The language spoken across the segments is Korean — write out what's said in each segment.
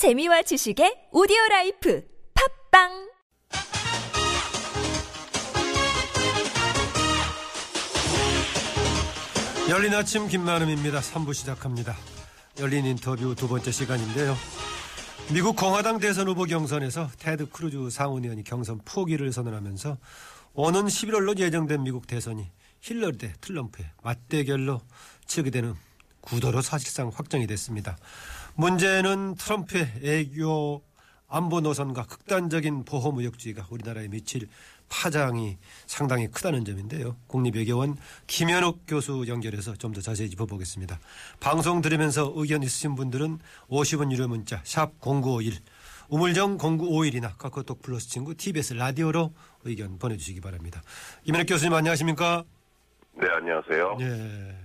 재미와 지식의 오디오 라이프 팟빵 열린 아침 김만흠입니다. 3부 시작합니다. 열린 인터뷰 두 번째 시간인데요. 미국 공화당 대선 후보 경선에서 테드 크루즈 상원 의원이 경선 포기를 선언하면서 오는 11월로 예정된 미국 대선이 힐러리 대 트럼프의 맞대결로 치르게 되는 구도로 사실상 확정이 됐습니다. 문제는 트럼프의 애교 안보 노선과 극단적인 보호 무역주의가 우리나라에 미칠 파장이 상당히 크다는 점인데요. 국립외교원 김현욱 교수 연결해서 좀 더 자세히 짚어보겠습니다. 방송 들으면서 의견 있으신 분들은 50원 유료 문자 샵 0951 우물정 0951이나 카카오톡 플러스 친구 TBS 라디오로 의견 보내주시기 바랍니다. 김현욱 교수님 안녕하십니까? 네, 안녕하세요. 예.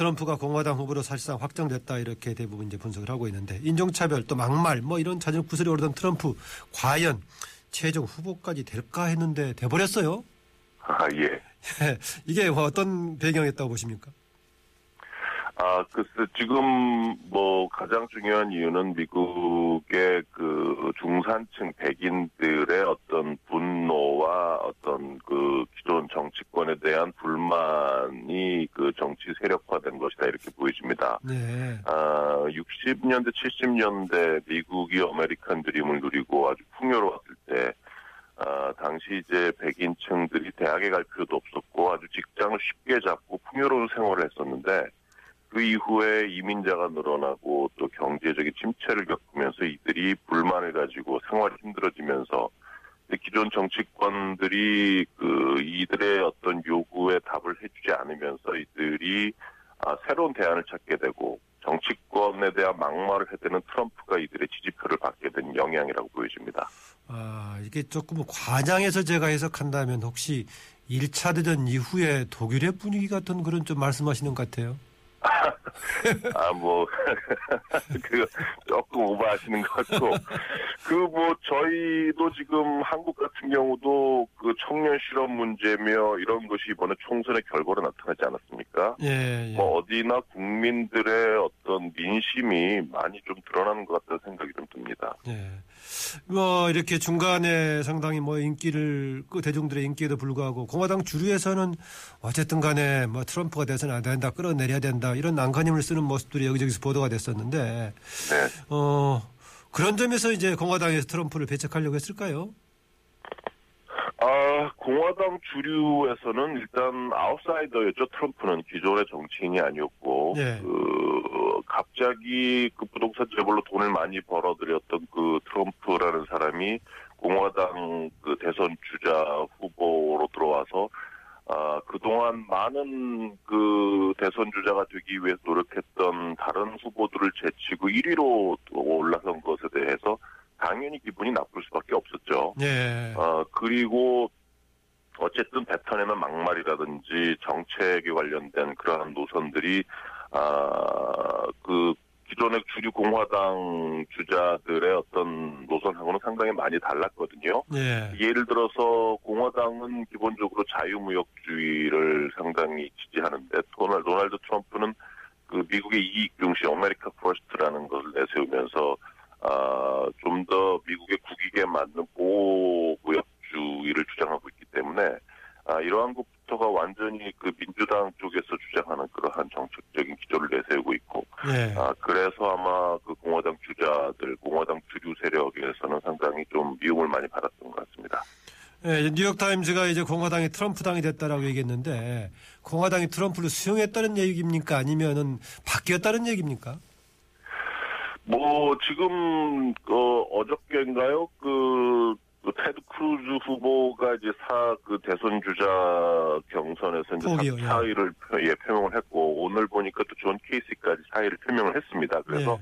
트럼프가 공화당 후보로 사실상 확정됐다 이렇게 대부분 이제 분석을 하고 있는데 인종차별 또 막말 뭐 이런 잦은 구설이 오르던 트럼프 과연 최종 후보까지 될까 했는데 돼버렸어요. 아, 예. 이게 어떤 배경이었다고 보십니까? 아, 글쎄, 지금 뭐 가장 중요한 이유는 미국의 그 중산층 백인들의 어떤 분노와 어떤 그 기존 정치권에 대한 불만이 그 정치 세력화된 것이다 이렇게 보여집니다. 네. 아, 60년대, 70년대 미국이 아메리칸 드림을 누리고 아주 풍요로웠을 때, 아, 당시 이제 백인층들이 대학에 갈 필요도 없었고 아주 직장을 쉽게 잡고 풍요로운 생활을 했었는데 그 이후에 이민자가 늘어나고 또 경제적인 침체를 겪으면서 이들이 불만을 가지고 생활이 힘들어지면서 기존 정치권들이 그 이들의 어떤 요구에 답을 해주지 않으면서 이들이 아, 새로운 대안을 찾게 되고 정치권에 대한 막말을 해대는 트럼프가 이들의 지지표를 받게 된 영향이라고 보여집니다. 아, 이게 조금 과장해서 제가 해석한다면 혹시 1차 대전 이후에 독일의 분위기 같은 그런 좀 말씀하시는 것 같아요. 아, 뭐, 그, 조금 오버하시는 것 같고. 그, 뭐, 저희도 지금 한국 같은 경우도 그 청년 실업 문제며 이런 것이 이번에 총선의 결과로 나타나지 않았습니까? 예, 예. 뭐, 어디나 국민들의 어떤 민심이 많이 좀 드러나는 것 같다는 생각이 좀 듭니다. 예. 뭐 이렇게 중간에 상당히 뭐 인기를 그 대중들의 인기에도 불구하고 공화당 주류에서는 어쨌든 간에 뭐 트럼프가 돼서는 안 된다 끌어내려야 된다 이런 난관임을 쓰는 모습들이 여기저기서 보도가 됐었는데 네. 어 그런 점에서 이제 공화당에서 트럼프를 배척하려고 했을까요? 아, 공화당 주류에서는 일단 아웃사이더였죠. 트럼프는 기존의 정치인이 아니었고, 네. 그, 갑자기 그 부동산 재벌로 돈을 많이 벌어들였던 그 트럼프라는 사람이 공화당 그 대선 주자 후보로 들어와서 아, 그동안 많은 그 대선 주자가 되기 위해 노력했던 다른 후보들을 제치고 1위로 올라선 것에 대해서 당연히 기분이 나쁠 수밖에 없었죠. 네. 어, 그리고 어쨌든 뱉어내는 막말이라든지 정책에 관련된 그러한 노선들이 아, 그 기존의 주류 공화당 주자들의 어떤 노선하고는 상당히 많이 달랐거든요. 네. 예를 들어서 공화당은 기본적으로 자유무역주의를 상당히 지지하는데 도널, 도널드 트럼프는 그 미국의 이익 중시 America First라는 것을 내세우면서 아, 좀더 미국의 국익에 맞는 보호무역주의를 주장하고 있기 때문에 아, 이러한 것부터가 완전히 그 민주당 쪽에서 주장하는 그러한 정책적인 기조를 내세우고 있고 네. 아, 그래서 아마 그 공화당 주자들, 공화당 주류 세력에서는 상당히 좀 미움을 많이 받았던 것 같습니다. 예, 뉴욕타임즈가 이제 공화당이 트럼프당이 됐다라고 얘기했는데 공화당이 트럼프를 수용했다는 얘기입니까? 아니면은 바뀌었다는 얘기입니까? 뭐 지금 어, 어저께인가요? 그, 그 테드 크루즈 후보가 이제 사 그 대선 주자 경선에서 이제 포기요, 예. 사의를 표- 예, 표명을 했고 오늘 보니까 또 존 케이식까지 사의를 표명을 했습니다. 그래서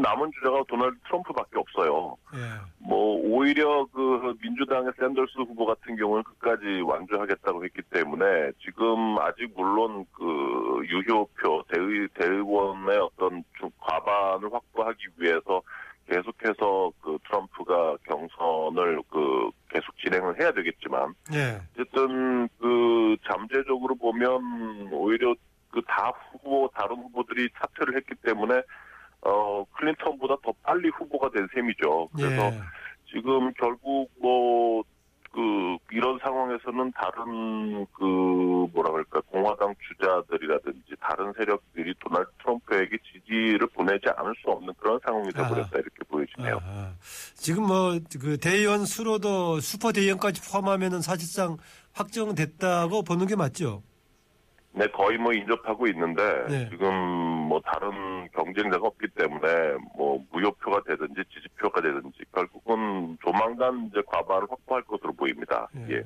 남은 주자가 도널드 트럼프밖에 없어요. 예. 뭐 오히려 그 민주당의 샌더스 후보 같은 경우는 끝까지 완주하겠다고 했기 때문에 지금 아직 물론 그 유효표 대의 대의원의 어떤 좀 과반을 확보하기 위해서 계속해서 그 트럼프가 경선을 그 계속 진행을 해야 되겠지만 예. 어쨌든 그 잠재적으로 보면 오히려 그 다 후보 다른 후보들이 사퇴를 했기 때문에 어, 클린턴보다 더 빨리 후보가 된 셈이죠. 그래서 예. 지금 결국 뭐, 그, 이런 상황에서는 다른 그, 뭐라 그럴까, 공화당 주자들이라든지 다른 세력들이 도널드 트럼프에게 지지를 보내지 않을 수 없는 그런 상황이 되버렸다, 이렇게 보여지네요. 아하. 지금 뭐 그 대의원 수로도 슈퍼 대의원까지 포함하면은 사실상 확정됐다고 보는 게 맞죠? 네, 거의 뭐 인접하고 있는데 네. 지금 뭐 다른 경쟁자가 없기 때문에 뭐 무효표가 되든지 지지표가 되든지 결국은 조만간 이제 과반을 확보할 것으로 보입니다. 예.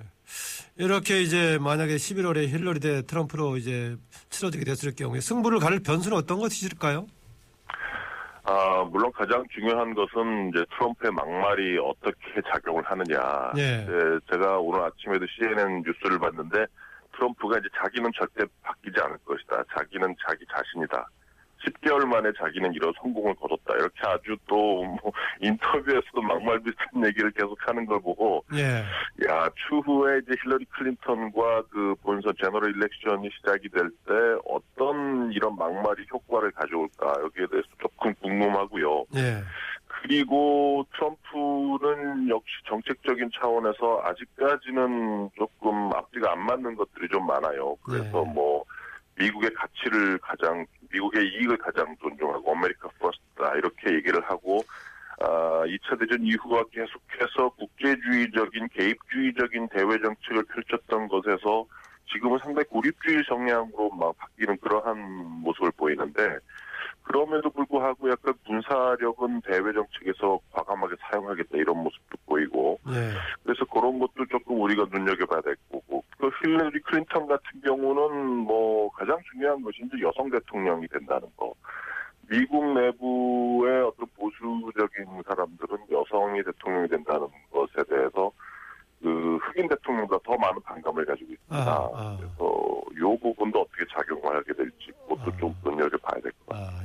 이렇게 이제 만약에 11월에 힐러리 대 트럼프로 이제 치러지게 됐을 경우에 승부를 가릴 변수는 어떤 것이 있을까요? 아, 물론 가장 중요한 것은 이제 트럼프의 막말이 어떻게 작용을 하느냐. 예. 예, 제가 오늘 아침에도 CNN 뉴스를 봤는데 트럼프가 이제 자기는 절대 바뀌지 않을 것이다. 자기는 자기 자신이다. 10개월 만에 자기는 이런 성공을 거뒀다. 이렇게 아주 또 뭐 인터뷰에서도 막말 비슷한 얘기를 계속 하는 걸 보고 예. 야 추후에 이제 힐러리 클린턴과 그 본선 제너럴 일렉션이 시작이 될 때 어떤 이런 막말이 효과를 가져올까 여기에 대해서 조금 궁금하고요. 예. 그리고 트럼프는 역시 정책적인 차원에서 아직까지는 조금 앞뒤가 안 맞는 것들이 좀 많아요. 그래서 네. 뭐 미국의 가치를 가장 미국의 이익을 가장 존중하고 America First다 이렇게 얘기를 하고 아, 2차 대전 이후와 계속해서 국제주의적인 개입주의적인 대외 정책을 펼쳤던 것에서 지금은 상당히 고립주의 성향으로 막 바뀌는 그러한 모습을 보이는데 그럼에도 불구하고 약간 군사력은 대외 정책에서 과감하게 사용하겠다 이런 모습도 보이고 예. 그래서 그런 것도 조금 우리가 눈여겨봐야 될 거고 그 힐러리 클린턴 같은 경우는 뭐 가장 중요한 것이 이제 여성 대통령이 된다는 거. 미국 내부의 어떤 보수적인 사람들은 여성이 대통령이 된다는 것에 대해서 그 흑인 대통령보다 더 많은 반감을 가지고 있습니다. 아, 아. 그래서 이 부분도 어떻게 작용을 하게 될지 그것도 아. 좀 눈여겨봐야 될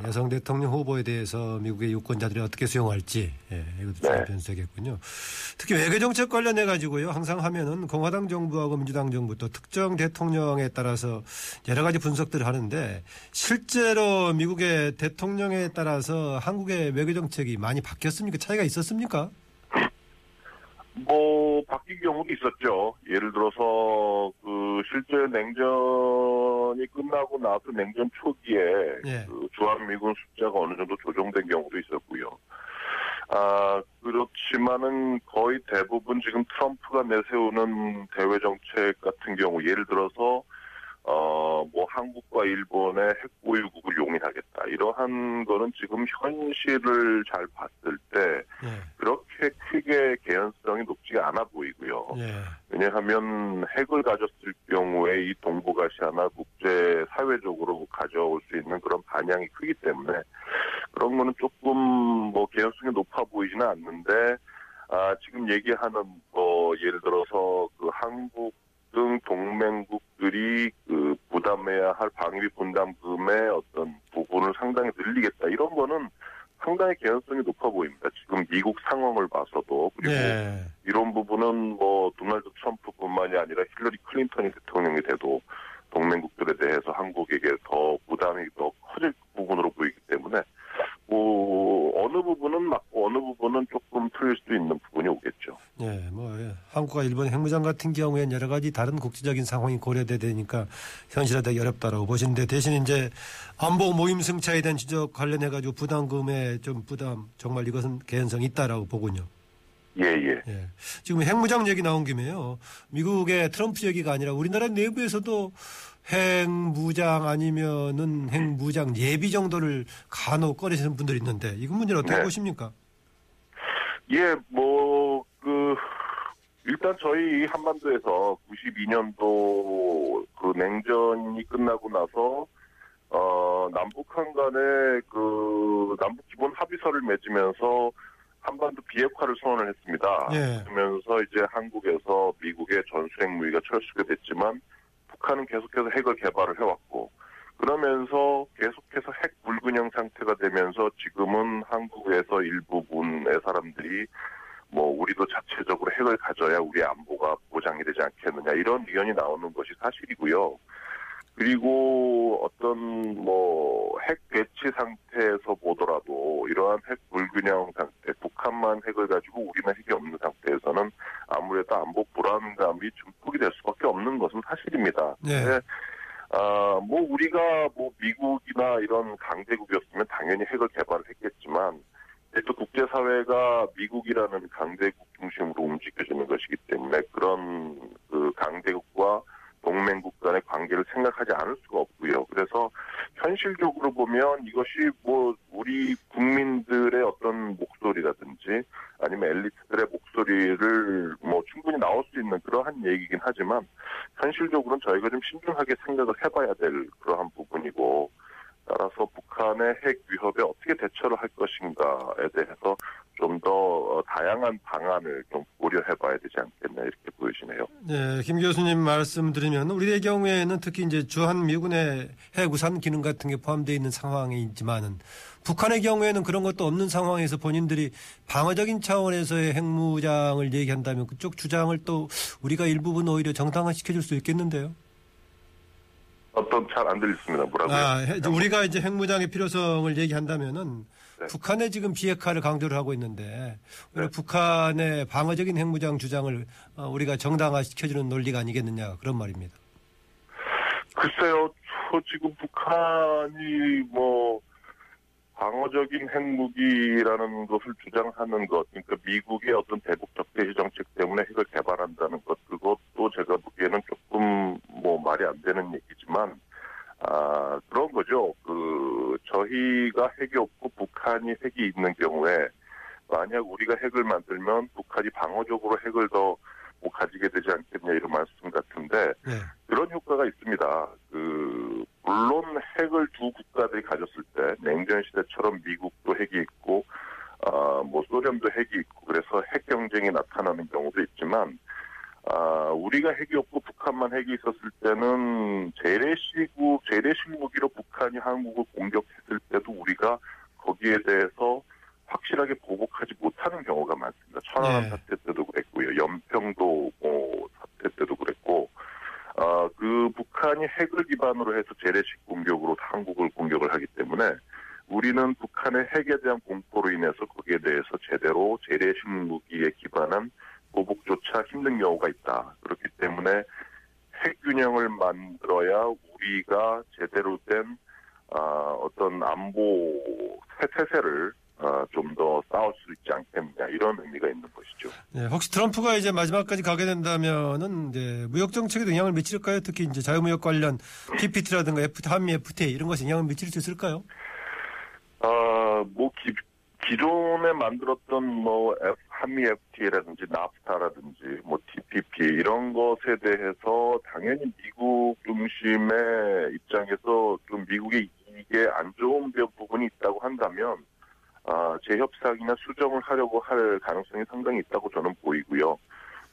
여성 대통령 후보에 대해서 미국의 유권자들이 어떻게 수용할지 예, 이것도 네. 변수겠군요. 특히 외교 정책 관련해 가지고요. 항상 하면은 공화당 정부하고 민주당 정부 또 특정 대통령에 따라서 여러 가지 분석들을 하는데 실제로 미국의 대통령에 따라서 한국의 외교 정책이 많이 바뀌었습니까? 차이가 있었습니까? 뭐 바뀐 경우도 있었죠. 예를 들어서 그 실제 냉전이 끝나고 나서 냉전 초기에 예. 그 주한미군 숫자가 어느 정도 조정된 경우도 있었고요. 아 그렇지만은 거의 대부분 지금 트럼프가 내세우는 대외 정책 같은 경우 예를 들어서 어 뭐 한국과 일본의 핵 보유국을 용인하겠다 이러한 거는 지금 현실을 잘 봤을 때 예. 그렇게 크게 개연성이 높지가 않아 보이고요. 예. 왜냐하면 핵을 가졌을 경우에 이 동북아시아나 국제 사회적으로 가져올 수 있는 그런 반향이 크기 때문에 그런 거는 조금 뭐 개연성이 높아 보이지는 않는데 아 지금 얘기하는 뭐 예를 들어서 그 한국 등 동맹국들이 그 부담해야 할 방위비 분담금의 어떤 부분을 상당히 늘리겠다 이런 거는 상당히 개연성이 높아 보입니다. 지금 미국 상황을 봐서도 그리고 예. 이런 부분은 뭐 도널드 트럼프뿐만이 아니라 힐러리 클린턴이 대통령이 돼도 동맹국들에 대해서 한국에게 더 커질 부분으로 보이기 때문에 뭐 어느 부분은 맞고 어느 부분은 조금 틀릴 수도 있는 부분이 오겠죠. 예, 뭐 예. 한국과 일본 핵무장 같은 경우에는 여러 가지 다른 국제적인 상황이 고려돼야 되니까 현실화되기 어렵다라고 보시는데 대신 이제 안보 모임 승차에 대한 지적 관련해 가지고 부담금에 좀 부담 정말 이것은 개연성이 있다라고 보군요. 예, 예. 예. 지금 핵무장 얘기 나온 김에요. 미국의 트럼프 얘기가 아니라 우리나라 내부에서도 핵무장 아니면은 핵무장 예비 정도를 간혹 꺼내시는 분들이 있는데 이건 문제는 어떻게 네. 보십니까? 예, 뭐, 그, 일단 저희 한반도에서 92년도 그 냉전이 끝나고 나서, 어, 남북한 간에 그, 남북 기본 합의서를 맺으면서 한반도 비핵화를 선언을 했습니다. 예. 그러면서 이제 한국에서 미국의 전술핵 무기가 철수가 됐지만 북한은 계속해서 핵을 개발을 해왔고 그러면서 계속해서 핵 불균형 상태가 되면서 지금은 한국에서 일부분의 사람들이 뭐 우리도 자체적으로 핵을 가져야 우리 안보가 보장이 되지 않겠느냐 이런 의견이 나오는 것이 사실이고요. 그리고 어떤 뭐 핵 배치 상태에서 보더라도 이러한 핵 불균형 상태, 북한만 핵을 가지고 우리는 핵이 없는 상태에서는 아무래도 안보 불안감이 증폭이 될 수밖에 없는 것은 사실입니다. 네. 네. 아, 뭐 우리가 뭐 미국이나 이런 강대국이었으면 당연히 핵을 개발을 했겠지만 또 국제사회가 미국이라는 강대국 중심으로 움직여지는 것이기 때문에 그런 그 강대국과 동맹국 간의 관계를 생각하지 않을 수가 없고요. 그래서 현실적으로 보면 이것이 뭐 우리 국민들의 어떤 목소리라든지 아니면 엘리트들의 목소리를 뭐 충분히 나올 수 있는 그러한 얘기긴 하지만 현실적으로는 저희가 좀 신중하게 생각을 해봐야 될 그러한 부분이고 따라서 북한의 핵 위협에 어떻게 대처를 할 것인가에 대해서 좀 더 다양한 방안을 좀 고려해봐야 되지 않겠나 이렇게 보여지네요. 네, 김 교수님 말씀드리면 우리의 경우에는 특히 이제 주한 미군의 핵 우산 기능 같은 게 포함되어 있는 상황이지만은 북한의 경우에는 그런 것도 없는 상황에서 본인들이 방어적인 차원에서의 핵무장을 얘기한다면 그쪽 주장을 또 우리가 일부분 오히려 정당화시켜줄 수 있겠는데요. 어떤 잘 안 들렸습니다. 뭐라고요? 아, 해- 우리가 이제 핵무장의 필요성을 얘기한다면은 네. 북한의 지금 비핵화를 강조를 하고 있는데 네. 북한의 방어적인 핵무장 주장을 어, 우리가 정당화시켜주는 논리가 아니겠느냐 그런 말입니다. 글쎄요, 저 지금 북한이 뭐 방어적인 핵무기라는 것을 주장하는 것, 그러니까 미국의 어떤 대북 적대시 정책 때문에 핵을 개발한다는 것, 그것도 제가 보기에는 조금 뭐 말이 안 되는 얘기지만, 아 그런 거죠. 그 저희가 핵이 없고 북한이 핵이 있는 경우에 만약 우리가 핵을 만들면 북한이 방어적으로 핵을 더 뭐 가지게 되지 않겠냐 이런 말씀 같은데 네. 그런 효과가 있습니다. 그 물론 핵을 두 국가들이 가졌을 때 냉전 시대처럼 미국도 핵이 있고 아뭐 소련도 핵이 있고 그래서 핵 경쟁이 나타나는 경우도 있지만 아 우리가 핵이 없고 북한만 핵이 있었을 때는 재래시국 재래식 무기로 북한이 한국을 공격했을 때도 우리가 거기에 대해서 확실하게 보복하지 못하는 경우가 많습니다. 천안함 네. 사태 연평도 뭐 사태 때도 그랬고 아, 그 북한이 핵을 기반으로 해서 재래식 공격으로 한국을 공격을 하기 때문에 우리는 북한의 핵에 대한 공포로 인해서 거기에 대해서 제대로 재래식 무기에 기반한 보복조차 힘든 경우가 있다. 그렇기 때문에 핵 균형을 만들어야 우리가 제대로 된 아, 어떤 안보 태세를 아, 좀더 싸울 수 있지 않겠느냐 이런 의미가 있는 것 이죠. 네, 혹시 트럼프가 이제 마지막까지 가게 된다면은 이제 무역 정책에도 영향을 미칠까요? 특히 이제 자유무역 관련 PPT라든가 FTA, 한미 FTA 이런 것에 영향을 미칠 수 있을까요? 아, 뭐, 기, 기존에 만들었던 뭐, F- 한미 FTA라든지 나프타라든지 뭐, TPP 이런 것에 대해서 당연히 미국 중심의 입장에서 좀 미국의 이게 안 좋은 부분이 있다고 한다면, 아, 재협상이나 수정을 하려고 할 가능성이 상당히 있다고 저는 보이고요.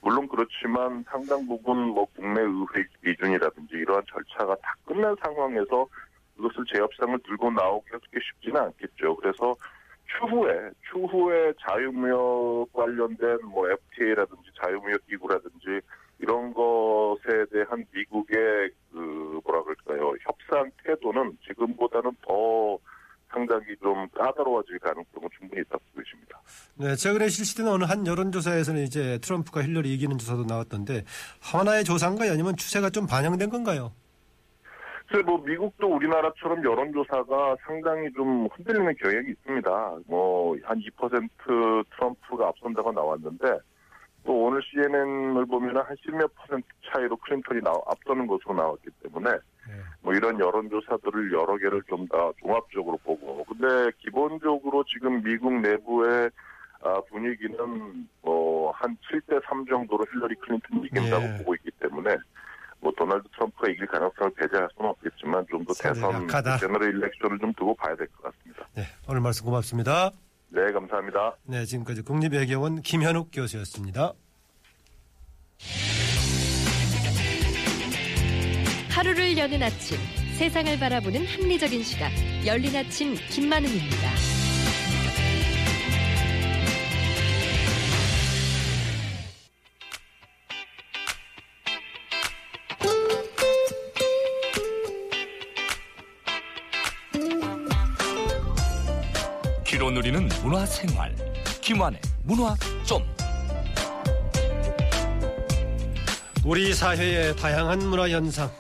물론 그렇지만 상당 부분 뭐 국내 의회 기준이라든지 이러한 절차가 다 끝난 상황에서 그것을 재협상을 들고 나오기가 그렇게 쉽지는 않겠죠. 그래서 추후에 추후에 자유무역 관련된 뭐 FTA라든지 자유무역 기구라든지 이런 것에 대한 미국의 그 뭐라 그럴까요 협상 태도는 지금보다는 더 상당히 좀 까다로워질 가능성은 충분히 있다고 보여집니다. 네, 최근에 실시된 어느 한 여론조사에서는 이제 트럼프가 힐러리 이기는 조사도 나왔던데 하나의 조사인가요? 아니면 추세가 좀 반영된 건가요? 그래서 뭐 미국도 우리나라처럼 여론조사가 상당히 좀 흔들리는 경향이 있습니다. 뭐 한 2% 트럼프가 앞선다고 나왔는데 또 오늘 CNN을 보면 한 10몇 퍼센트 차이로 클린턴이 나, 앞서는 것으로 나왔기 때문에 네. 뭐 이런 여론조사들을 여러 개를 좀 다 종합적으로 보고 근데 기본적으로 지금 미국 내부의 아, 분위기는 뭐한 7대 3 정도로 힐러리 클린턴이 이긴다고 예. 보고 있기 때문에 뭐 도널드 트럼프가 이길 가능성을 배제할 수는 없겠지만 좀 더 대선. 제너럴 일렉션을 좀 두고 봐야 될 것 같습니다. 네, 오늘 말씀 고맙습니다. 네, 감사합니다. 네, 지금까지 국립외교원 김현욱 교수였습니다. 하루를 여는 아침 세상을 바라보는 합리적인 시각 열린 아침 김만은입니다. 문화생활 김환의 문화 좀 우리 사회의 다양한 문화 현상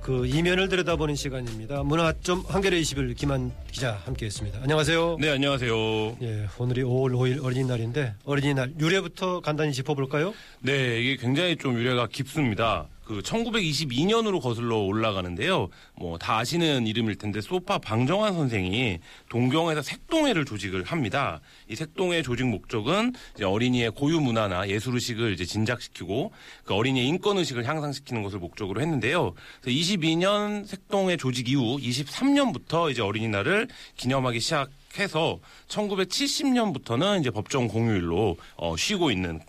그 이면을 들여다보는 시간입니다. 문화 좀 한겨레 20일 김한 기자 함께했습니다. 안녕하세요. 네, 안녕하세요. 예, 오늘이 5월 5일 어린이날인데 어린이날 유래부터 간단히 짚어볼까요? 네, 이게 굉장히 좀 유래가 깊습니다. 그 1922년으로 거슬러 올라가는데요. 뭐 다 아시는 이름일 텐데 소파 방정환 선생이 동경에서 색동회를 조직을 합니다. 이 색동회 조직 목적은 어린이의 고유 문화나 예술 의식을 이제 진작시키고 그 어린이의 인권 의식을 향상시키는 것을 목적으로 했는데요. 22년 색동회 조직 이후 23년부터 이제 어린이날을 기념하기 시작 해서 1970년부터는 이제 법정 공휴일로 어, 쉬고 있는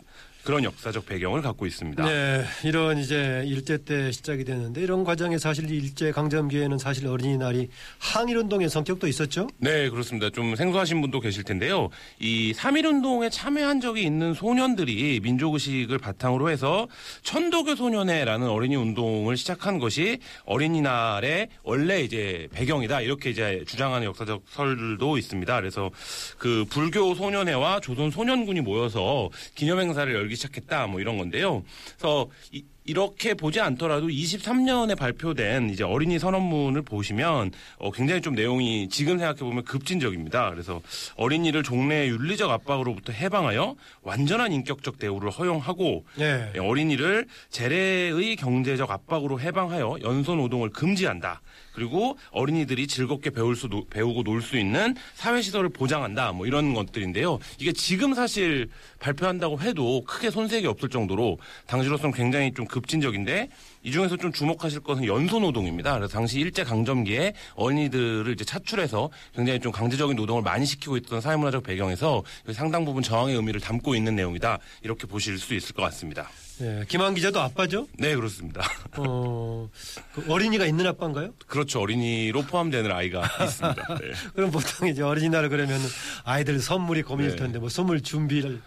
그런 역사적 배경을 갖고 있습니다. 네, 이런 이제 일제 때 시작이 됐는데 이런 과정에 사실 일제 강점기에는 사실 어린이날이 항일운동의 성격도 있었죠? 네, 그렇습니다. 좀 생소하신 분도 계실 텐데요. 이 3.1운동에 참여한 적이 있는 소년들이 민족의식을 바탕으로 해서 천도교 소년회라는 어린이 운동을 시작한 것이 어린이날의 원래 이제 배경이다. 이렇게 이제 주장하는 역사적 설도 있습니다. 그래서 그 불교 소년회와 조선 소년군이 모여서 기념행사를 열기 시작했다 뭐 이런 건데요. 그래서 이, 이렇게 보지 않더라도 23년에 발표된 이제 어린이 선언문을 보시면 어, 굉장히 좀 내용이 지금 생각해 보면 급진적입니다. 그래서 어린이를 종래의 윤리적 압박으로부터 해방하여 완전한 인격적 대우를 허용하고 네. 어린이를 재래의 경제적 압박으로 해방하여 연소 노동을 금지한다. 그리고 어린이들이 즐겁게 배울 수 배우고 놀 수 있는 사회 시설을 보장한다. 뭐 이런 것들인데요. 이게 지금 사실 발표한다고 해도 크게 손색이 없을 정도로 당시로서는 굉장히 좀 급 진적인데 이 중에서 좀 주목하실 것은 연소 노동입니다. 그래서 당시 일제 강점기에 어린이들을 이제 차출해서 굉장히 좀 강제적인 노동을 많이 시키고 있던 사회문화적 배경에서 상당 부분 저항의 의미를 담고 있는 내용이다. 이렇게 보실 수 있을 것 같습니다. 네, 김한 기자도 아빠죠? 네, 그렇습니다. 어, 그 어린이가 있는 아빠인가요? 그렇죠. 어린이로 포함되는 아이가 있습니다. 네. 그럼 보통 이제 어린이날 그러면 아이들 선물이 고민일 네. 텐데 뭐 선물 준비를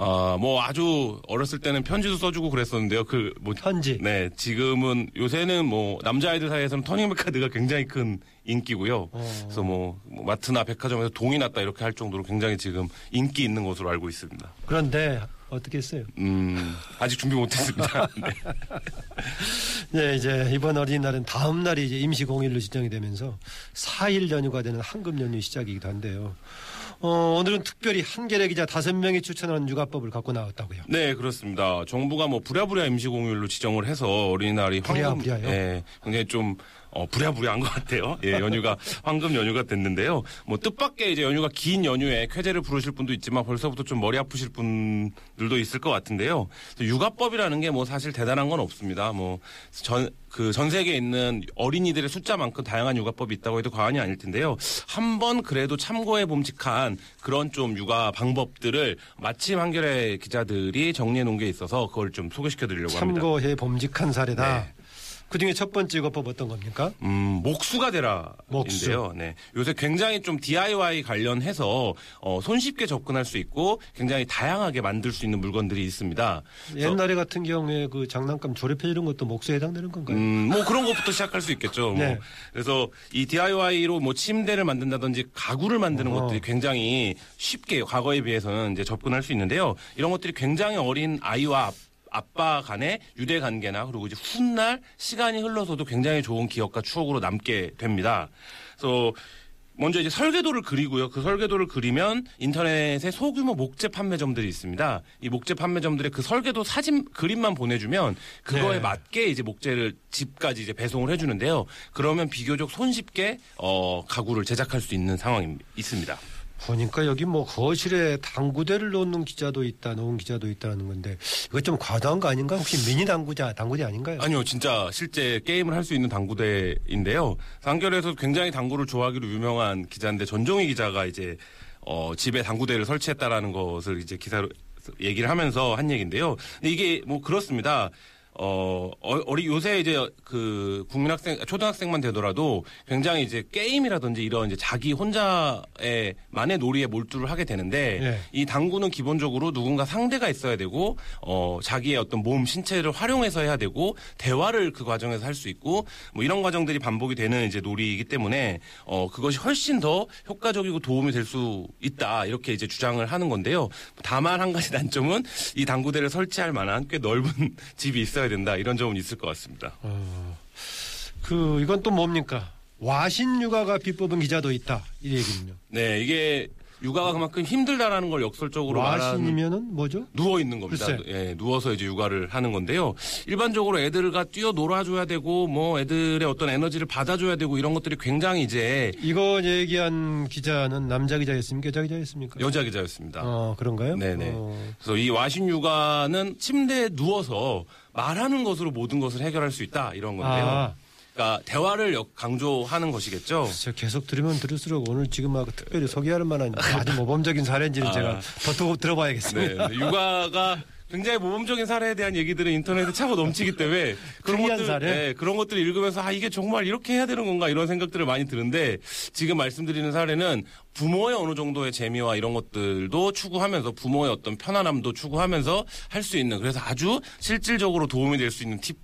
아, 뭐 아주 어렸을 때는 편지도 써주고 그랬었는데요. 그 뭐 편지. 네, 지금은 요새는 뭐 남자아이들 사이에서는 터닝백 카드가 굉장히 큰 인기고요. 어. 그래서 뭐, 뭐 마트나 백화점에서 동이 났다 이렇게 할 정도로 굉장히 지금 인기 있는 것으로 알고 있습니다. 그런데 어떻게 했어요? 음, 아직 준비 못했습니다. 네. 네, 이제 이번 어린이날은 다음 날이 이제 임시 공휴일로 지정이 되면서 4일 연휴가 되는 황금 연휴 시작이기도 한데요. 어, 오늘은 특별히 한겨레 기자 다섯 명이 추천하는 육아법을 갖고 나왔다고요. 네, 그렇습니다. 정부가 뭐 부랴부랴 임시 공휴일로 지정을 해서 어린이날이 황금? 예, 굉장히 좀 어, 부랴부랴한 것 같아요. 예, 연휴가 황금 연휴가 됐는데요. 뭐 뜻밖의 이제 연휴가 긴 연휴에 쾌재를 부르실 분도 있지만 벌써부터 좀 머리 아프실 분들도 있을 것 같은데요. 육아법이라는 게 뭐 사실 대단한 건 없습니다. 뭐 전 그 전 세계에 있는 어린이들의 숫자만큼 다양한 육아법이 있다고 해도 과언이 아닐 텐데요. 한번 그래도 참고해 봄직한 그런 좀 육아 방법들을 마침 한겨레 기자들이 정리해 놓은 게 있어서 그걸 좀 소개시켜 드리려고 합니다. 참고해 bom직한 사례다. 네. 그 중에 첫 번째 육아법 어떤 겁니까? 음, 목수가 되라인데요. 목수. 네. 요새 굉장히 좀 DIY 관련해서 어, 손쉽게 접근할 수 있고 굉장히 다양하게 만들 수 있는 물건들이 있습니다. 옛날에 같은 경우에 그 장난감 조립해 이런 것도 목수에 해당되는 건가요? 음, 뭐 그런 것부터 시작할 수 있겠죠. 뭐. 네. 그래서 이 DIY로 뭐 침대를 만든다든지 가구를 만드는 어허. 것들이 굉장히 쉽게 과거에 비해서는 이제 접근할 수 있는데요. 이런 것들이 굉장히 어린 아이와 아빠 간의 유대 관계나 그리고 이제 훗날 시간이 흘러서도 굉장히 좋은 기억과 추억으로 남게 됩니다. 그래서 먼저 이제 설계도를 그리고요. 그 설계도를 그리면 인터넷에 소규모 목재 판매점들이 있습니다. 이 목재 판매점들의 그 설계도 사진 그림만 보내주면 그거에 네. 맞게 이제 목재를 집까지 이제 배송을 해주는데요. 그러면 비교적 손쉽게 어, 가구를 제작할 수 있는 상황이 있습니다. 보니까 여기 뭐 거실에 당구대를 놓는 기자도 있다, 놓은 기자도 있다는 건데 이거 좀 과도한 거 아닌가? 혹시 미니 당구자, 당구대 아닌가요? 아니요, 진짜 실제 게임을 할 수 있는 당구대인데요. 한겨레에서 굉장히 당구를 좋아하기로 유명한 기자인데 전종희 기자가 이제 어, 집에 당구대를 설치했다라는 것을 이제 기사로 얘기를 하면서 한 얘기인데요. 근데 이게 뭐 그렇습니다. 어, 어- 어리 요새 이제 그 국민학생 초등학생만 되더라도 굉장히 이제 게임이라든지 이런 이제 자기 혼자의 만의 놀이에 몰두를 하게 되는데 예. 이 당구는 기본적으로 누군가 상대가 있어야 되고 어 자기의 어떤 몸 신체를 활용해서 해야 되고 대화를 그 과정에서 할 수 있고 뭐 이런 과정들이 반복이 되는 이제 놀이이기 때문에 어 그것이 훨씬 더 효과적이고 도움이 될 수 있다 이렇게 이제 주장을 하는 건데요. 다만 한 가지 단점은 이 당구대를 설치할 만한 꽤 넓은 집이 있어야 된다 이런 점은 있을 것 같습니다. 그 이건 또 뭡니까? 와신 육아가 비법은 기자도 있다 이 얘기는요. 네 이게 육아가 그만큼 힘들다라는 걸 역설적으로 말하는 뭐죠? 누워 있는 겁니다. 글쎄. 예, 누워서 이제 육아를 하는 건데요. 일반적으로 애들과 뛰어 놀아줘야 되고 뭐 애들의 어떤 에너지를 받아줘야 되고 이런 것들이 굉장히 이제 이거 얘기한 기자는 남자 기자였습니까? 여자 기자였습니까? 여자 기자였습니다. 어 그런가요? 네네. 어, 그래서 이 와신 육아는 침대에 누워서 말하는 것으로 모든 것을 해결할 수 있다 이런 건데요. 아, 그러니까 대화를 역- 강조하는 것이겠죠. 진짜 계속 들으면 들을수록 오늘 지금 막 특별히 소개할 만한 아주 모범적인 사례인지는 아. 제가 더, 더 네, 들어봐야겠습니다. 네. 육아가 굉장히 모범적인 사례에 대한 얘기들은 인터넷에 차고 넘치기 때문에 그런 것들, 사례? 네, 그런 것들을 읽으면서 아 이게 정말 이렇게 해야 되는 건가 이런 생각들을 많이 드는데 지금 말씀드리는 사례는 부모의 어느 정도의 재미와 이런 것들도 추구하면서 부모의 어떤 편안함도 추구하면서 할 수 있는 그래서 아주 실질적으로 도움이 될 수 있는 팁.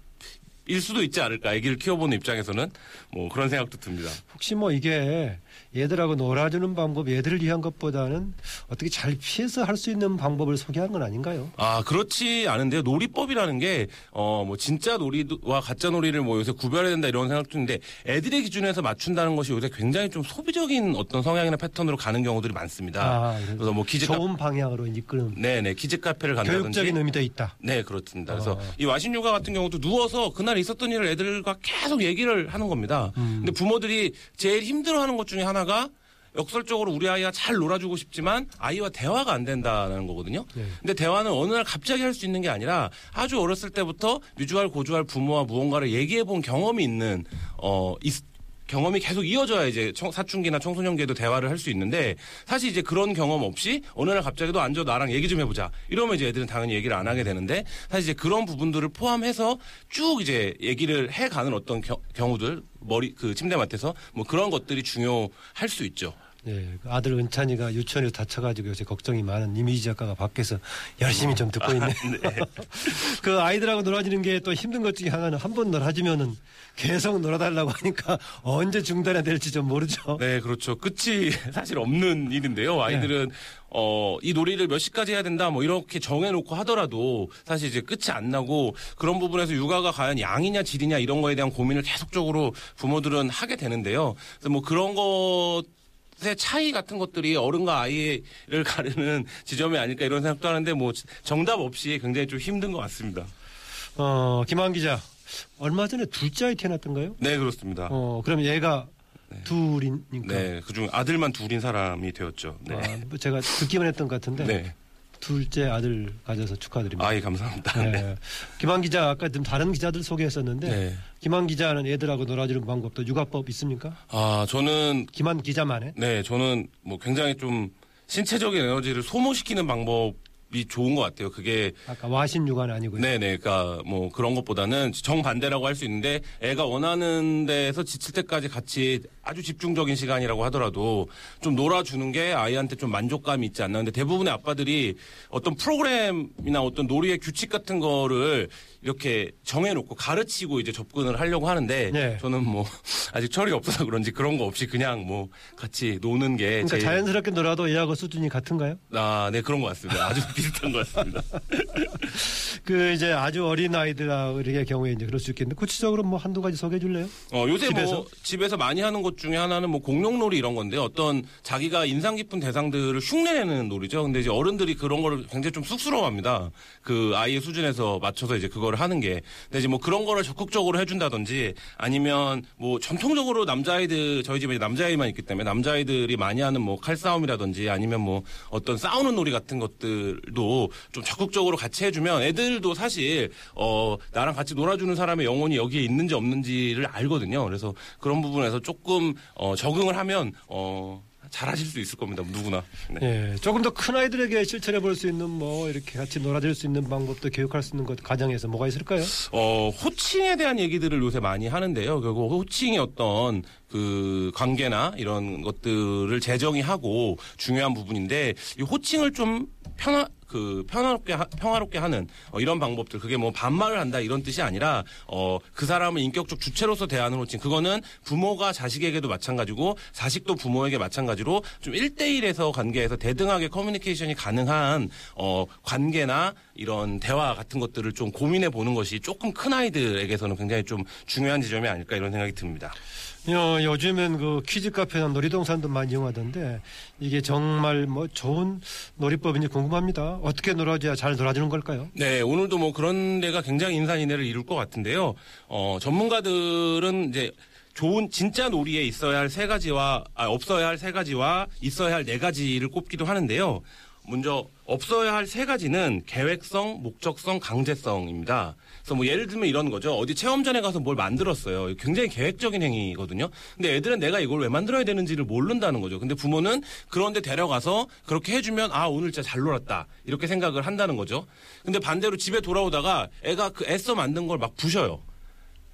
일 수도 있지 않을까. 아기를 키워보는 입장에서는 뭐 그런 생각도 듭니다. 혹시 뭐 이게 얘들하고 놀아주는 방법, 얘들을 위한 것보다는 어떻게 잘 피해서 할 수 있는 방법을 소개한 건 아닌가요? 아, 그렇지 않은데요. 놀이법이라는 게, 어, 뭐, 진짜 놀이와 가짜 놀이를 뭐 요새 구별해야 된다 이런 생각도 있는데, 애들의 기준에서 맞춘다는 것이 요새 굉장히 좀 소비적인 어떤 성향이나 패턴으로 가는 경우들이 많습니다. 아, 그래서 뭐, 카 좋은 방향으로 이끄는 네네, 키즈 카페를 간다든지. 교육적인 의미도 있다. 네, 그렇습니다. 그래서 어. 이 와신 육아 같은 경우도 누워서 그날 있었던 일을 애들과 계속 얘기를 하는 겁니다. 근데 부모들이 제일 힘들어하는 것 중에 하나 가 역설적으로 우리 아이와 잘 놀아주고 싶지만 아이와 대화가 안 된다는 거거든요. 네. 근데 대화는 어느 날 갑자기 할 수 있는 게 아니라 아주 어렸을 때부터 미주알 고주알 부모와 무언가를 얘기해 본 경험이 있는 어 있- 경험이 계속 이어져야 이제 청- 사춘기나 청소년기에도 대화를 할 수 있는데 사실 이제 그런 경험 없이 어느 날 갑자기 도 앉아 나랑 얘기 좀 해보자 이러면 이제 애들은 당연히 얘기를 안 하게 되는데 사실 이제 그런 부분들을 포함해서 쭉 이제 얘기를 해가는 어떤 겨- 경우들 머리 그 침대 맡에서 뭐 그런 것들이 중요할 수 있죠. 네, 그 아들 은찬이가 유치원에서 다쳐가지고 요새 걱정이 많은 이미지 작가가 밖에서 열심히 좀 듣고 있네. 그 아이들하고 놀아주는 게 또 힘든 것 중에 하나는 한 번 놀아주면은 계속 놀아달라고 하니까 언제 중단해야 될지 좀 모르죠. 네, 그렇죠. 끝이 사실 없는 일인데요. 아이들은 어, 이 놀이를 몇 시까지 해야 된다, 뭐, 이렇게 정해놓고 하더라도, 사실 이제 끝이 안 나고, 그런 부분에서 육아가 과연 양이냐, 질이냐, 이런 거에 대한 고민을 계속적으로 부모들은 하게 되는데요. 그래서 뭐 그런 것의 차이 같은 것들이 어른과 아이를 가르는 지점이 아닐까 이런 생각도 하는데, 뭐, 정답 없이 굉장히 좀 힘든 것 같습니다. 어, 김한 기자. 얼마 전에 둘째 아이 태어났던가요? 네, 그렇습니다. 어, 그럼 얘가 둘이니까. 네, 그중 아들만 둘인 사람이 되었죠. 네. 아, 뭐 제가 듣기만 했던 것 같은데. 네. 둘째 아들 가져서 축하드립니다. 아이, 감사합니다. 네. 네. 김한 기자 아까 좀 다른 기자들 소개했었는데 네. 김한 기자는 애들하고 놀아주는 방법도 육아법 있습니까? 아, 저는 김한 기자만의 네, 저는 뭐 굉장히 좀 신체적인 에너지를 소모시키는 방법이 좋은 것 같아요. 그게 아까 와신 육아는 아니고요. 네네, 그러니까 뭐 그런 것보다는 정 반대라고 할 수 있는데 애가 원하는 데서 지칠 때까지 같이 아주 집중적인 시간이라고 하더라도 좀 놀아주는 게 아이한테 좀 만족감이 있지 않나. 근데 대부분의 아빠들이 어떤 프로그램이나 어떤 놀이의 규칙 같은 거를 이렇게 정해놓고 가르치고 이제 접근을 하려고 하는데 네. 저는 뭐 아직 철이 없어서 그런지 그런 거 없이 그냥 뭐 같이 노는 게 그러니까 자연스럽게 놀아도 얘하고 수준이 같은가요? 아, 네, 그런 것 같습니다. 아주 비슷한 것 같습니다. 그 이제 아주 어린 아이들의 경우에 이제 그럴 수 있겠는데 구체적으로 뭐 한두 가지 소개해 줄래요? 어, 요새 집에서? 뭐 집에서 많이 하는 것 중에 하나는 뭐 공룡놀이 이런 건데 어떤 자기가 인상 깊은 대상들을 흉내내는 놀이죠. 근데 이제 어른들이 그런 거를 굉장히 좀 쑥스러워합니다. 그 아이의 수준에서 맞춰서 이제 그거를 하는 게. 근데 이제 뭐 그런 거를 적극적으로 해준다든지 아니면 뭐 전통적으로 남자아이들 저희 집에 남자아이만 있기 때문에 남자아이들이 많이 하는 뭐 칼싸움이라든지 아니면 뭐 어떤 싸우는 놀이 같은 것들 도 좀 적극적으로 같이 해주면 애들도 사실 어 나랑 같이 놀아주는 사람의 영혼이 여기에 있는지 없는지를 알거든요. 그래서 그런 부분에서 조금 어 적응을 하면 어 잘하실 수 있을 겁니다. 누구나. 네. 예, 조금 더 큰 아이들에게 실천해 볼 수 있는 뭐 이렇게 같이 놀아줄 수 있는 방법도 교육할 수 있는 것 가정에서 뭐가 있을까요? 어, 호칭에 대한 얘기들을 요새 많이 하는데요. 결국 호칭이 어떤 그 관계나 이런 것들을 재정의 하고 중요한 부분인데 이 호칭을 좀 편하 그 평화롭게 하- 평화롭게 하는 어, 이런 방법들 그게 뭐 반말을 한다 이런 뜻이 아니라 어 그 사람을 인격적 주체로서 대하는 호칭 그거는 부모가 자식에게도 마찬가지고 자식도 부모에게 마찬가지로 좀 1대1에서 관계에서 대등하게 커뮤니케이션이 가능한 어 관계나 이런 대화 같은 것들을 좀 고민해 보는 것이 조금 큰 아이들에게서는 굉장히 좀 중요한 지점이 아닐까 이런 생각이 듭니다. 요, 요즘엔 그 퀴즈 카페나 놀이동산도 많이 이용하던데 이게 정말 뭐 좋은 놀이법인지 궁금합니다. 어떻게 놀아줘야 잘 놀아주는 걸까요? 네, 오늘도 뭐 그런 데가 굉장히 인산인해를 이룰 것 같은데요. 어, 전문가들은 이제 좋은 진짜 놀이에 있어야 할 세 가지와 아, 없어야 할 세 가지와 있어야 할 네 가지를 꼽기도 하는데요. 먼저 없어야 할 세 가지는 계획성, 목적성, 강제성입니다. 그래서 뭐 예를 들면 이런 거죠. 어디 체험전에 가서 뭘 만들었어요. 굉장히 계획적인 행위거든요. 근데 애들은 내가 이걸 왜 만들어야 되는지를 모른다는 거죠. 근데 부모는 그런데 데려가서 그렇게 해주면 아 오늘 진짜 잘 놀았다 이렇게 생각을 한다는 거죠. 근데 반대로 집에 돌아오다가 애가 그 애써 만든 걸 막 부셔요.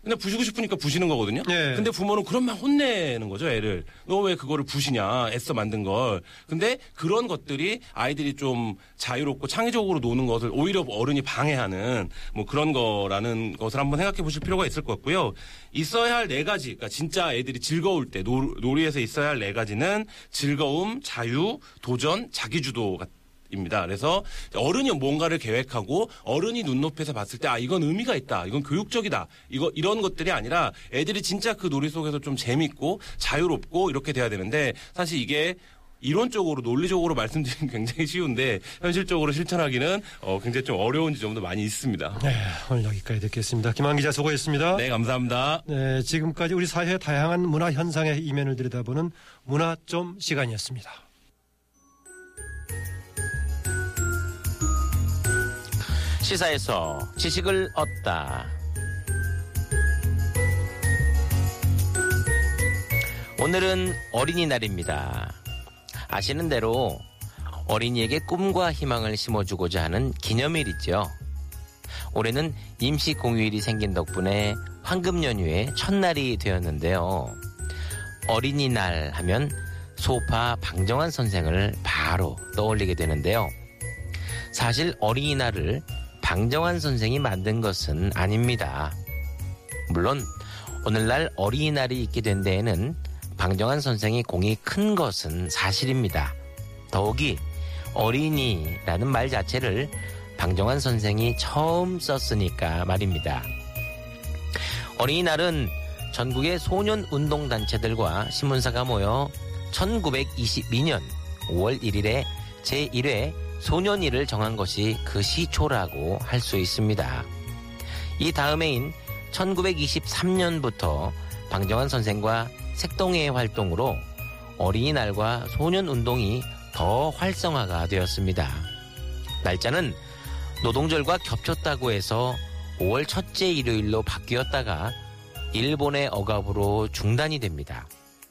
근데 부시고 싶으니까 부시는 거거든요. 예. 근데 부모는 그런만 혼내는 거죠, 애를. 너 왜 그거를 부시냐, 애써 만든 걸. 근데 그런 것들이 아이들이 좀 자유롭고 창의적으로 노는 것을 오히려 어른이 방해하는 뭐 그런 거라는 것을 한번 생각해 보실 필요가 있을 것 같고요. 있어야 할 네 가지, 그러니까 진짜 애들이 즐거울 때 놀, 놀이에서 있어야 할 네 가지는 즐거움, 자유, 도전, 자기주도 같 입니다. 그래서 어른이 뭔가를 계획하고 어른이 눈높이에서 봤을 때 아 이건 의미가 있다. 이건 교육적이다. 이거 이런 것들이 아니라 애들이 진짜 그 놀이 속에서 좀 재밌고 자유롭고 이렇게 돼야 되는데 사실 이게 이론적으로 논리적으로 말씀드리면 굉장히 쉬운데 현실적으로 실천하기는 어, 굉장히 좀 어려운 지점도 많이 있습니다. 네, 오늘 여기까지 듣겠습니다. 김한 기자 수고했습니다. 네, 감사합니다. 네, 지금까지 우리 사회의 다양한 문화 현상의 이면을 들여다보는 문화 점 시간이었습니다. 시사에서 지식을 얻다. 오늘은 어린이날입니다. 아시는 대로 어린이에게 꿈과 희망을 심어주고자 하는 기념일이죠. 올해는 임시 공휴일이 생긴 덕분에 황금 연휴의 첫날이 되었는데요. 어린이날 하면 소파 방정환 선생을 바로 떠올리게 되는데요. 사실 어린이날을 방정환 선생이 만든 것은 아닙니다. 물론 오늘날 어린이날이 있게 된 데에는 방정환 선생의 공이 큰 것은 사실입니다. 더욱이 어린이라는 말 자체를 방정환 선생이 처음 썼으니까 말입니다. 어린이날은 전국의 소년 운동 단체들과 신문사가 모여 1922년 5월 1일에 제1회 소년일을 정한 것이 그 시초라고 할 수 있습니다. 이 다음해인 1923년부터 방정환 선생과 색동회의 활동으로 어린이날과 소년운동이 더 활성화가 되었습니다. 날짜는 노동절과 겹쳤다고 해서 5월 첫째 일요일로 바뀌었다가 일본의 억압으로 중단이 됩니다.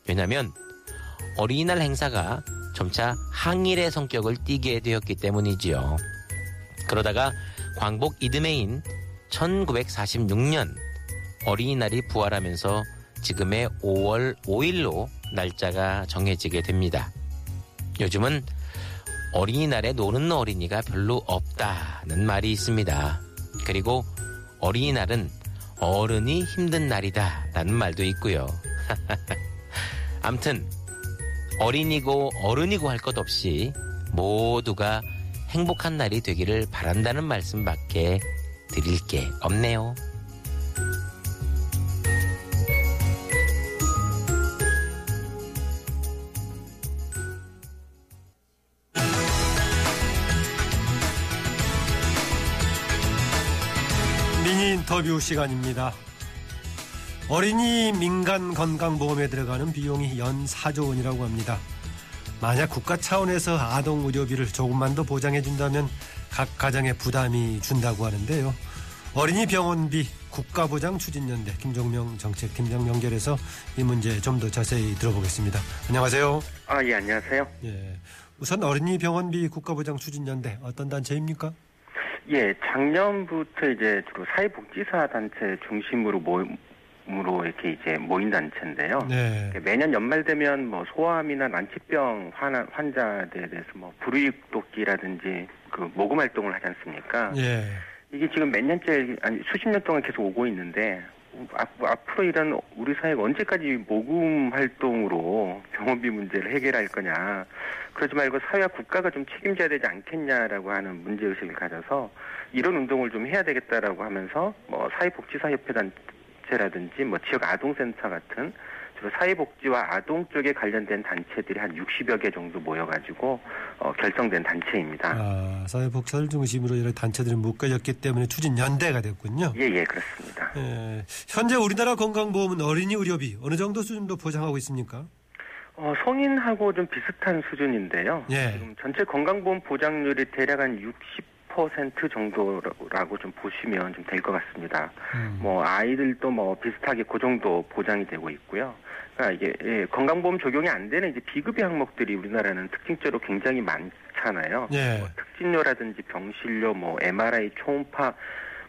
왜냐하면 어린이날 행사가 점차 항일의 성격을 띠게 되었기 때문이지요. 그러다가 광복 이듬해인 1946년 어린이날이 부활하면서 지금의 5월 5일로 날짜가 정해지게 됩니다. 요즘은 어린이날에 노는 어린이가 별로 없다는 말이 있습니다. 그리고 어린이날은 어른이 힘든 날이다 라는 말도 있고요. 암튼 어린이고 어른이고 할 것 없이 모두가 행복한 날이 되기를 바란다는 말씀밖에 드릴 게 없네요. 미니 인터뷰 시간입니다. 어린이 민간 건강보험에 들어가는 비용이 연 4조 원이라고 합니다. 만약 국가 차원에서 아동 의료비를 조금만 더 보장해 준다면 각 가정에 부담이 준다고 하는데요. 어린이 병원비 국가보장 추진연대 김종명 정책팀장 연결해서 이 문제 좀 더 자세히 들어보겠습니다. 안녕하세요. 아, 예, 안녕하세요. 예. 우선 어린이 병원비 국가보장 추진연대 어떤 단체입니까? 예, 작년부터 이제 주로 사회복지사 단체 중심으로 모임 으로 이렇게 이제 모인 단체인데요. 네. 매년 연말 되면 뭐 소아암이나 난치병 환, 환자들에 대해서 뭐 불이웃돕기라든지 그 모금 활동을 하지 않습니까? 예. 이게 지금 몇 년째 아니 수십 년 동안 계속 오고 있는데 앞, 앞으로 이런 우리 사회가 언제까지 모금 활동으로 병원비 문제를 해결할 거냐 그러지 말고 사회와 국가가 좀 책임져야 되지 않겠냐라고 하는 문제 의식을 가져서 이런 운동을 좀 해야 되겠다라고 하면서 뭐 사회복지사 협회 단 체라든지 뭐 지역 아동센터 같은 주로 사회복지와 아동 쪽에 관련된 단체들이 한 60여 개 정도 모여가지고 어, 결성된 단체입니다. 아, 사회복지를 중심으로 여러 단체들이 묶여졌기 때문에 추진연대가 됐군요. 예, 예, 그렇습니다. 예. 현재 우리나라 건강보험은 어린이 의료비 어느 정도 수준도 보장하고 있습니까? 어, 성인하고 좀 비슷한 수준인데요. 예. 지금 전체 건강보험 보장률이 대략 한 60% 정도라고 좀 보시면 좀 될 것 같습니다. 음. 뭐 아이들도 뭐 비슷하게 그 정도 보장이 되고 있고요. 그러니까 이게 예, 건강보험 적용이 안 되는 이제 비급여 항목들이 우리나라는 특징적으로 굉장히 많잖아요. 예. 뭐 특진료라든지 병실료, 뭐 MRI, 초음파 뭐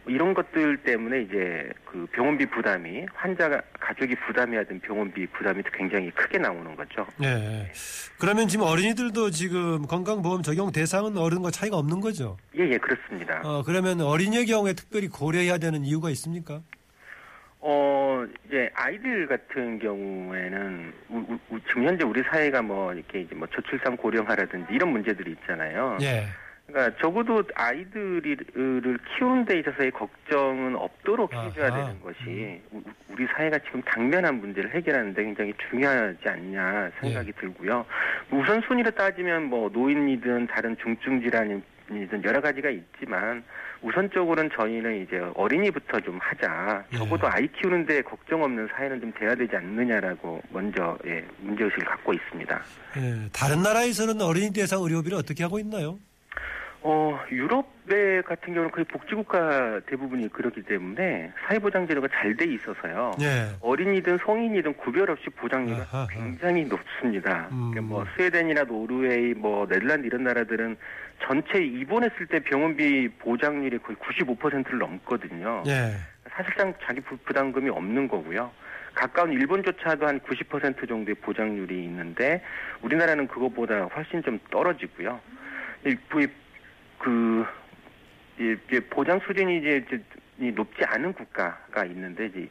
이런 것들 때문에 이제 그 병원비 부담이 환자가 가족이 부담해야 되는 병원비 부담이 굉장히 크게 나오는 거죠. 예. 그러면 지금 어린이들도 지금 건강보험 적용 대상은 어른과 차이가 없는 거죠? 예, 예, 그렇습니다. 어, 그러면 어린이의 경우에 특별히 고려해야 되는 이유가 있습니까? 어, 이제 아이들 같은 경우에는 우, 우, 지금 현재 우리 사회가 뭐 이렇게 이제 뭐 저출산 고령화라든지 이런 문제들이 있잖아요. 예. 그러니까 적어도 아이들을 키우는 데 있어서의 걱정은 없도록 해줘야 아하. 되는 것이 우- 우리 사회가 지금 당면한 문제를 해결하는 데 굉장히 중요하지 않냐 생각이 들고요. 우선순위로 따지면 뭐 노인이든 다른 중증 질환이든 여러 가지가 있지만 우선적으로는 저희는 이제 어린이부터 좀 하자. 예. 적어도 아이 키우는데 걱정 없는 사회는 좀 돼야 되지 않느냐라고 먼저 예, 문제의식을 갖고 있습니다. 예. 다른 나라에서는 어린이 대상 의료비를 어떻게 하고 있나요? 어, 유럽의 같은 경우는 거의 복지국가 대부분이 그렇기 때문에 사회보장제도가 잘 돼 있어서요. 예. 어린이든 성인이든 구별 없이 보장률이. 굉장히 높습니다. 음. 그러니까 뭐 스웨덴이나 노르웨이, 뭐 네덜란드 이런 나라들은 전체 입원했을 때 병원비 보장률이 거의 95%를 넘거든요. 예. 사실상 자기 부- 부담금이 없는 거고요. 가까운 일본조차도 한 90% 정도의 보장률이 있는데 우리나라는 그것보다 훨씬 좀 떨어지고요. 이, 그, 그 이- 이제 보장 수준이 이제 높지 않은 국가가 있는데 이제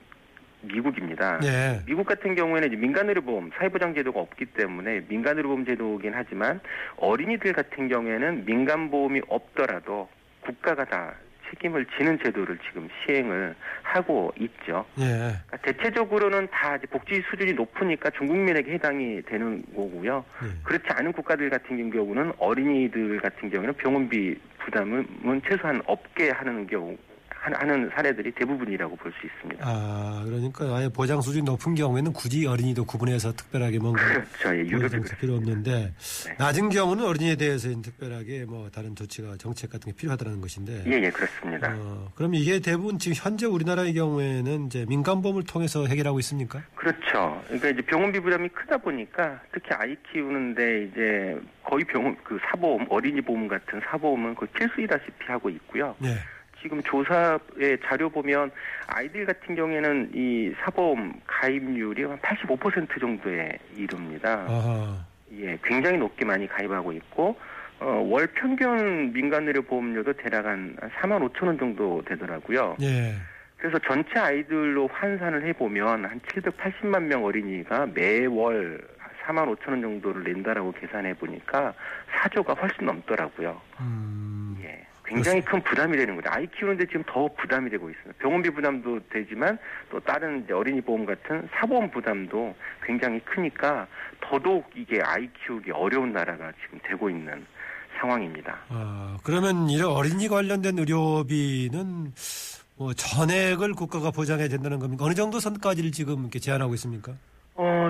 미국입니다. 예. 미국 같은 경우에는 이제 민간의료보험 사회보장 제도가 없기 때문에 민간의료보험 제도이긴 하지만 어린이들 같은 경우에는 민간보험이 없더라도 국가가 다 책임을 지는 제도를 지금 시행을 하고 있죠. 예. 그러니까 대체적으로는 다 복지 수준이 높으니까 전 국민에게 해당이 되는 거고요. 예. 그렇지 않은 국가들 같은 경우는 어린이들 같은 경우는 병원비 부담은 최소한 없게 하는 경우 하- 하는 사례들이 대부분이라고 볼 수 있습니다. 아, 그러니까 아예 보장 수준이 높은 경우에는 굳이 어린이도 구분해서 특별하게 뭔가 그렇죠. 예, 보장 필요 없는데 네. 낮은 경우는 어린이에 대해서는 특별하게 뭐 다른 조치가 정책 같은 게 필요하다는 것인데. 예, 예, 그렇습니다. 어, 그럼 이게 대부분 지금 현재 우리나라의 경우에는 이제 민간보험을 통해서 해결하고 있습니까? 그렇죠. 그러니까 이제 병원비 부담이 크다 보니까 특히 아이 키우는데 이제 거의 병원 그 사보험 어린이 보험 같은 사보험은 거의 필수이다시피 하고 있고요. 네. 지금 조사의 자료 보면 아이들 같은 경우에는 이 사보험 가입률이 한 85% 정도에 이릅니다. 아하. 예, 굉장히 높게 많이 가입하고 있고 어, 월 평균 민간의료 보험료도 대략 한 4만 5천 원 정도 되더라고요. 예. 그래서 전체 아이들로 환산을 해보면 한 780만 명 어린이가 매월 4만 5천 원 정도를 낸다라고 계산해 보니까 4조가 훨씬 넘더라고요. 음. 예. 굉장히 큰 부담이 되는 거죠. 아이 키우는데 지금 더 부담이 되고 있습니다. 병원비 부담도 되지만 또 다른 어린이 보험 같은 사보험 부담도 굉장히 크니까 더더욱 이게 아이 키우기 어려운 나라가 지금 되고 있는 상황입니다. 아, 그러면 이런 어린이 관련된 의료비는 뭐 전액을 국가가 보장해야 된다는 겁니까? 어느 정도 선까지를 지금 이렇게 제한하고 있습니까?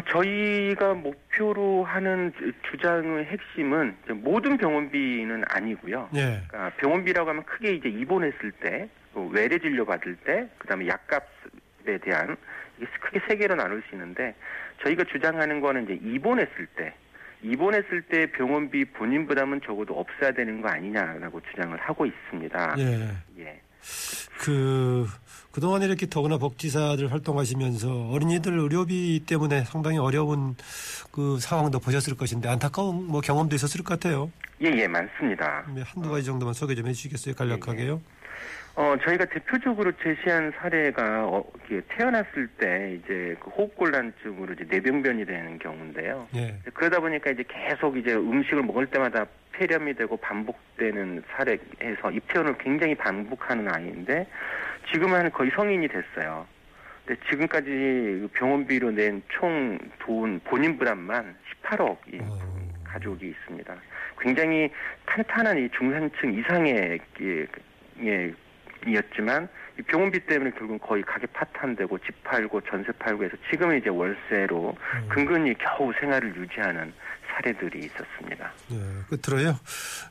어, 저희가 목표로 하는 주- 주장의 핵심은 모든 병원비는 아니고요. 예. 그러니까 병원비라고 하면 크게 이제 입원했을 때, 또 외래 진료 받을 때, 그다음에 약값에 대한 크게 세 개로 나눌 수 있는데 저희가 주장하는 거는 이제 입원했을 때, 입원했을 때 병원비 본인 부담은 적어도 없어야 되는 거 아니냐라고 주장을 하고 있습니다. 예. 예. 그, 그동안 이렇게 더구나 복지사들 활동하시면서 어린이들 의료비 때문에 상당히 어려운 그 상황도 보셨을 것인데 안타까운 뭐 경험도 있었을 것 같아요. 예, 예, 많습니다. 네, 한두 가지 정도만 소개 좀 해주시겠어요? 간략하게요. 어, 저희가 대표적으로 제시한 사례가 어, 태어났을 때 이제 그 호흡곤란증으로 이제 뇌병변이 되는 경우인데요. 예. 그러다 보니까 이제 계속 이제 음식을 먹을 때마다 폐렴이 되고 반복되는 사례에서 입퇴원을 굉장히 반복하는 아이인데 지금은 거의 성인이 됐어요. 근데 지금까지 그 병원비로 낸 총 돈 본인 부담만 18억이 어. 가족이 있습니다. 굉장히 탄탄한 이 중산층 이상의 예, 예, 이었지만 이 병원비 때문에 결국은 거의 가게 파탄되고 집 팔고 전세 팔고 해서 지금은 이제 월세로 근근히 겨우 생활을 유지하는 사례들이 있었습니다. 예, 끝으로요.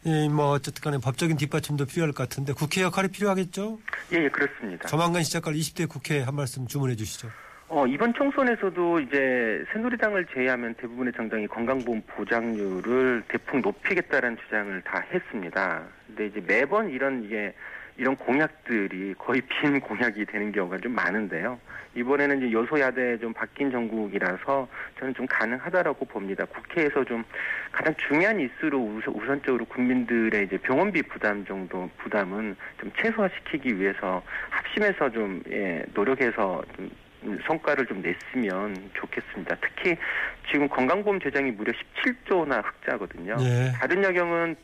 이, 뭐, 어쨌든 간에 법적인 뒷받침도 필요할 것 같은데 국회 역할이 필요하겠죠? 예, 예, 그렇습니다. 조만간 시작할 20대 국회 한 말씀 주문해 주시죠. 어, 이번 총선에서도 이제 새누리당을 제외하면 대부분의 정당이 건강보험 보장률을 대폭 높이겠다는 주장을 다 했습니다. 근데 이제 매번 이런 이게 이런 공약들이 거의 빈 공약이 되는 경우가 좀 많은데요. 이번에는 이제 여소야대 좀 바뀐 정국이라서 저는 좀 가능하다라고 봅니다. 국회에서 좀 가장 중요한 이슈로 우선, 우선적으로 국민들의 이제 병원비 부담 정도 부담은 좀 최소화시키기 위해서 합심해서 좀 예, 노력해서 좀 음, 성과를 좀 냈으면 좋겠습니다. 특히 지금 건강보험 재정이 무려 17조나 흑자거든요. 예. 다른 여경은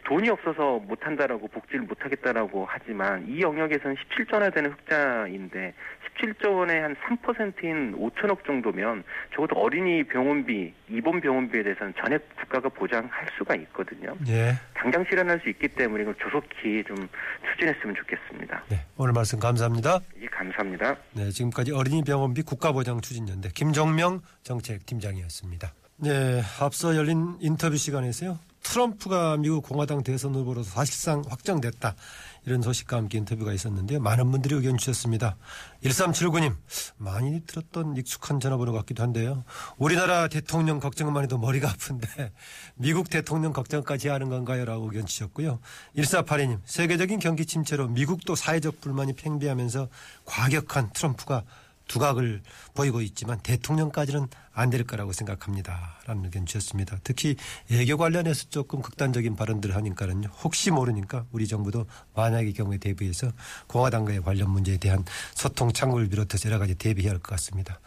돈이 없어서 못한다라고 복지를 못하겠다라고 하지만 이 영역에서는 17조나 되는 흑자인데 17조 원의 한 3%인 5천억 정도면 적어도 어린이 병원비, 입원 병원비에 대해서는 전액 국가가 보장할 수가 있거든요. 예. 당장 실현할 수 있기 때문에 이걸 조속히 좀 추진했으면 좋겠습니다. 네. 오늘 말씀 감사합니다. 예, 감사합니다. 네, 지금까지 어린이 병원비 국가보장 추진연대 김정명 정책팀장이었습니다. 네, 앞서 열린 인터뷰 시간에서요. 트럼프가 미국 공화당 대선 후보로서 사실상 확정됐다. 이런 소식과 함께 인터뷰가 있었는데요. 많은 분들이 의견 주셨습니다. 1379님, 많이 들었던 익숙한 전화번호 같기도 한데요. 우리나라 대통령 걱정만 해도 머리가 아픈데 미국 대통령 걱정까지 하는 건가요? 라고 의견 주셨고요. 1482님, 세계적인 경기 침체로 미국도 사회적 불만이 팽배하면서 과격한 트럼프가 두각을 보이고 있지만 대통령까지는 안 될 거라고 생각합니다. 라는 의견 주셨습니다. 특히 애교 관련해서 조금 극단적인 발언들을 하니까는요. 혹시 모르니까 우리 정부도 만약의 경우에 대비해서 공화당과의 관련 문제에 대한 소통 창구를 비롯해서 여러 가지 대비해야 할 것 같습니다.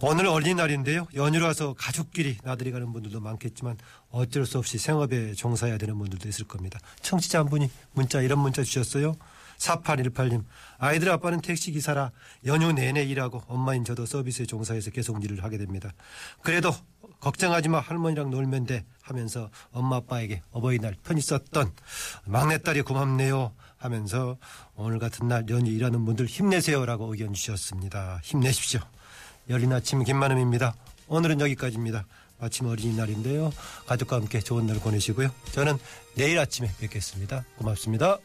오늘 어린이날인데요. 연휴라서 가족끼리 나들이 가는 분들도 많겠지만 어쩔 수 없이 생업에 종사해야 되는 분들도 있을 겁니다. 청취자 한 분이 문자 이런 문자 주셨어요. 4818님, 아이들 아빠는 택시기사라 연휴 내내 일하고 엄마인 저도 서비스에 종사해서 계속 일을 하게 됩니다. 그래도 걱정하지 마 할머니랑 놀면 돼 하면서 엄마 아빠에게 어버이날 편히 썼던 막내딸이 고맙네요 하면서 오늘 같은 날 연휴 일하는 분들 힘내세요라고 의견 주셨습니다. 힘내십시오. 열린 아침 김만음입니다. 오늘은 여기까지입니다. 마침 어린이날인데요. 가족과 함께 좋은 날 보내시고요. 저는 내일 아침에 뵙겠습니다. 고맙습니다.